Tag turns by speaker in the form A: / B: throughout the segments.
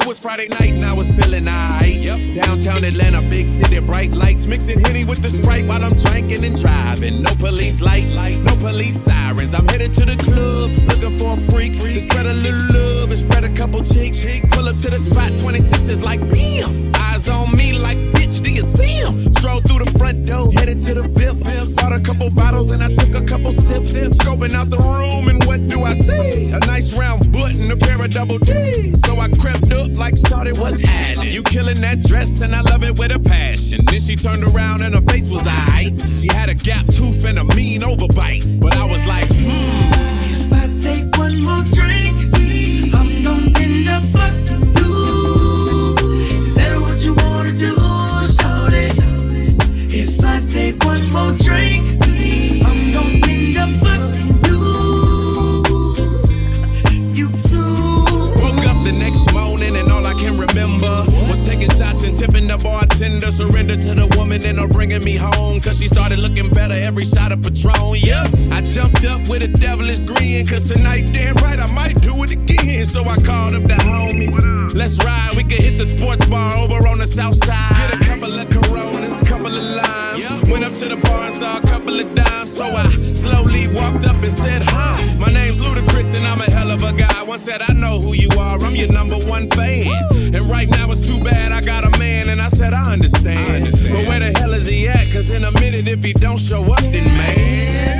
A: It was Friday night and I was feeling alright. Yep. Downtown Atlanta, big city, bright lights. Mixing Henny with the Sprite while I'm drinking and driving. No police lights, no police sirens. I'm headed to the club, looking for a freak. Spread a little love and spread a couple cheeks. Pull up to the spot, 26 is like, bam. Eyes on me like, bitch, do you see him? Stroll through the front door, headed to the VIP. Bought a couple bottles and I took a couple sips. Scoping out the room and what do I see? A nice round butt and a pair of double D's. Happening. You killing that dress and I love it with a passion. Then she turned around and her face was aight. She had a gap tooth and a mean overbite. But I taking shots and tipping the bartender. Surrender to the woman and her bringing me home. Cause she started looking better every shot of Patron. Yep, I jumped up with a devilish grin. Cause tonight, damn right, I might do it again. So I called up the homies. Let's ride, we can hit the sports bar over on the south side. Get a couple of coronas, couple of limes. Went up to the bar and saw a couple of dimes. So I slowly walked up and said, Hi, my name's Ludacris and I'm a hell of a guy. One said, I know who you are, your number one fan. And right now it's too bad I got a man. And I said, I understand. But where the hell is he at? Cause in a minute, if he don't show up, then man.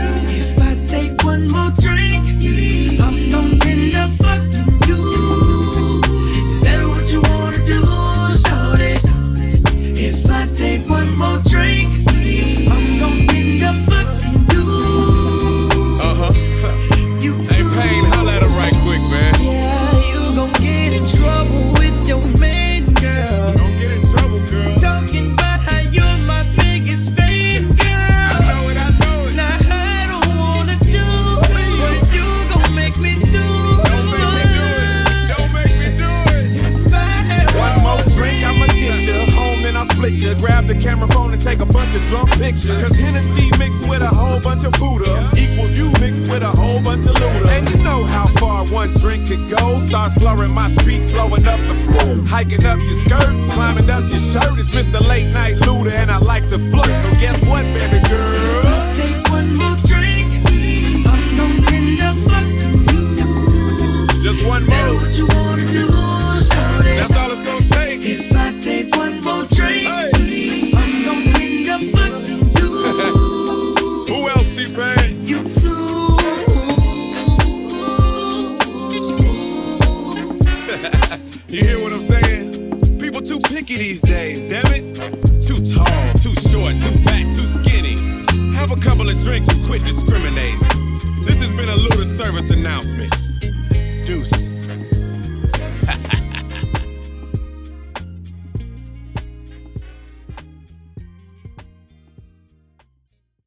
A: Drunk pictures. Cause Hennessy mixed with a whole bunch of Buddha equals you mixed with a whole bunch of Luda. And you know how far one drink could go. Start slurring my speech, slowing up the flow. Hiking up your skirt, climbing up your shirt. It's Mr. Late Night Luda, Picky these days, damn it. Too tall, too short, too fat, too skinny. Have a couple of drinks and quit discriminating.